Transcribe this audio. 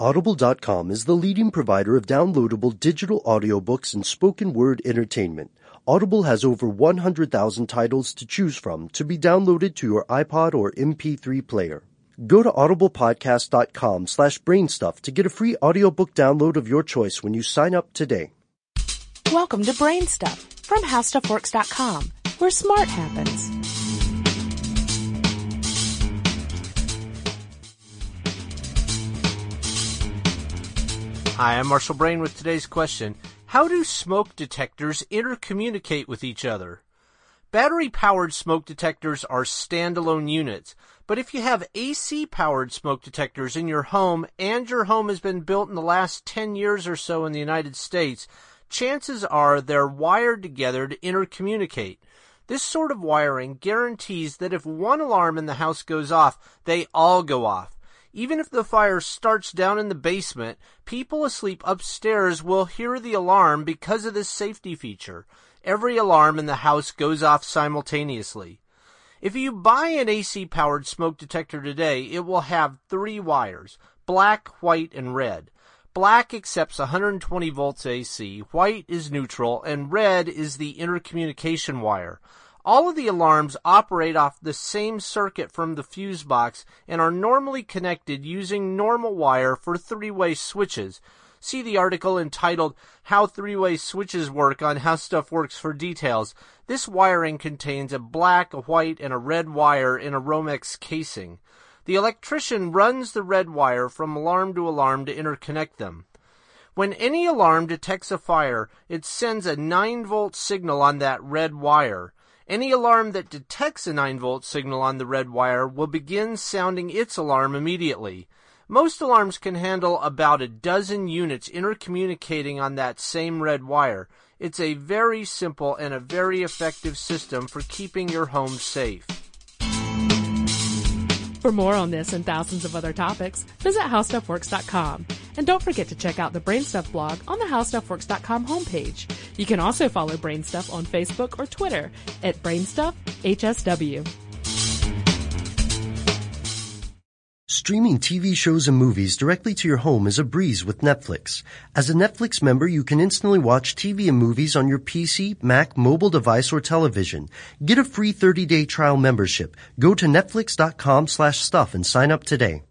Audible.com is the leading provider of downloadable digital audiobooks and spoken word entertainment. Audible has over 100,000 titles to choose from to be downloaded to your iPod or MP3 player. Go to audiblepodcast.com slash brainstuff to get a free audiobook download of your choice when you sign up today. Welcome to Brain Stuff from HowStuffWorks.com, where smart happens. Hi, I'm Marshall Brain with today's question. How do smoke detectors intercommunicate with each other? Battery powered smoke detectors are standalone units, but if you have AC powered smoke detectors in your home and your home has been built in the last 10 years or so in the United States, chances are they're wired together to intercommunicate. This sort of wiring guarantees that if one alarm in the house goes off, they all go off. Even if the fire starts down in the basement, people asleep upstairs will hear the alarm because of this safety feature. Every alarm in the house goes off simultaneously. If you buy an AC powered smoke detector today, it will have three wires black, white, and red. Black accepts 120 volts AC, white is neutral, and red is the intercommunication wire. All of the alarms operate off the same circuit from the fuse box and are normally connected using normal wire for three-way switches. See the article entitled How Three-Way Switches Work on How Stuff Works for details. This wiring contains a black, a white, and a red wire in a Romex casing. The electrician runs the red wire from alarm to alarm to interconnect them. When any alarm detects a fire, it sends a 9 volt signal on that red wire. Any alarm that detects a 9 volt signal on the red wire will begin sounding its alarm immediately. Most alarms can handle about a dozen units intercommunicating on that same red wire. It's a very simple and a very effective system for keeping your home safe. For more on this and thousands of other topics, visit HowStuffWorks.com. And don't forget to check out the Brainstuff blog on the HowStuffWorks.com homepage. You can also follow Brainstuff on Facebook or Twitter at BrainstuffHSW. Streaming TV shows and movies directly to your home is a breeze with Netflix. As a Netflix member, you can instantly watch TV and movies on your PC, Mac, mobile device, or television. Get a free 30-day trial membership. Go to netflix.com slash stuff and sign up today.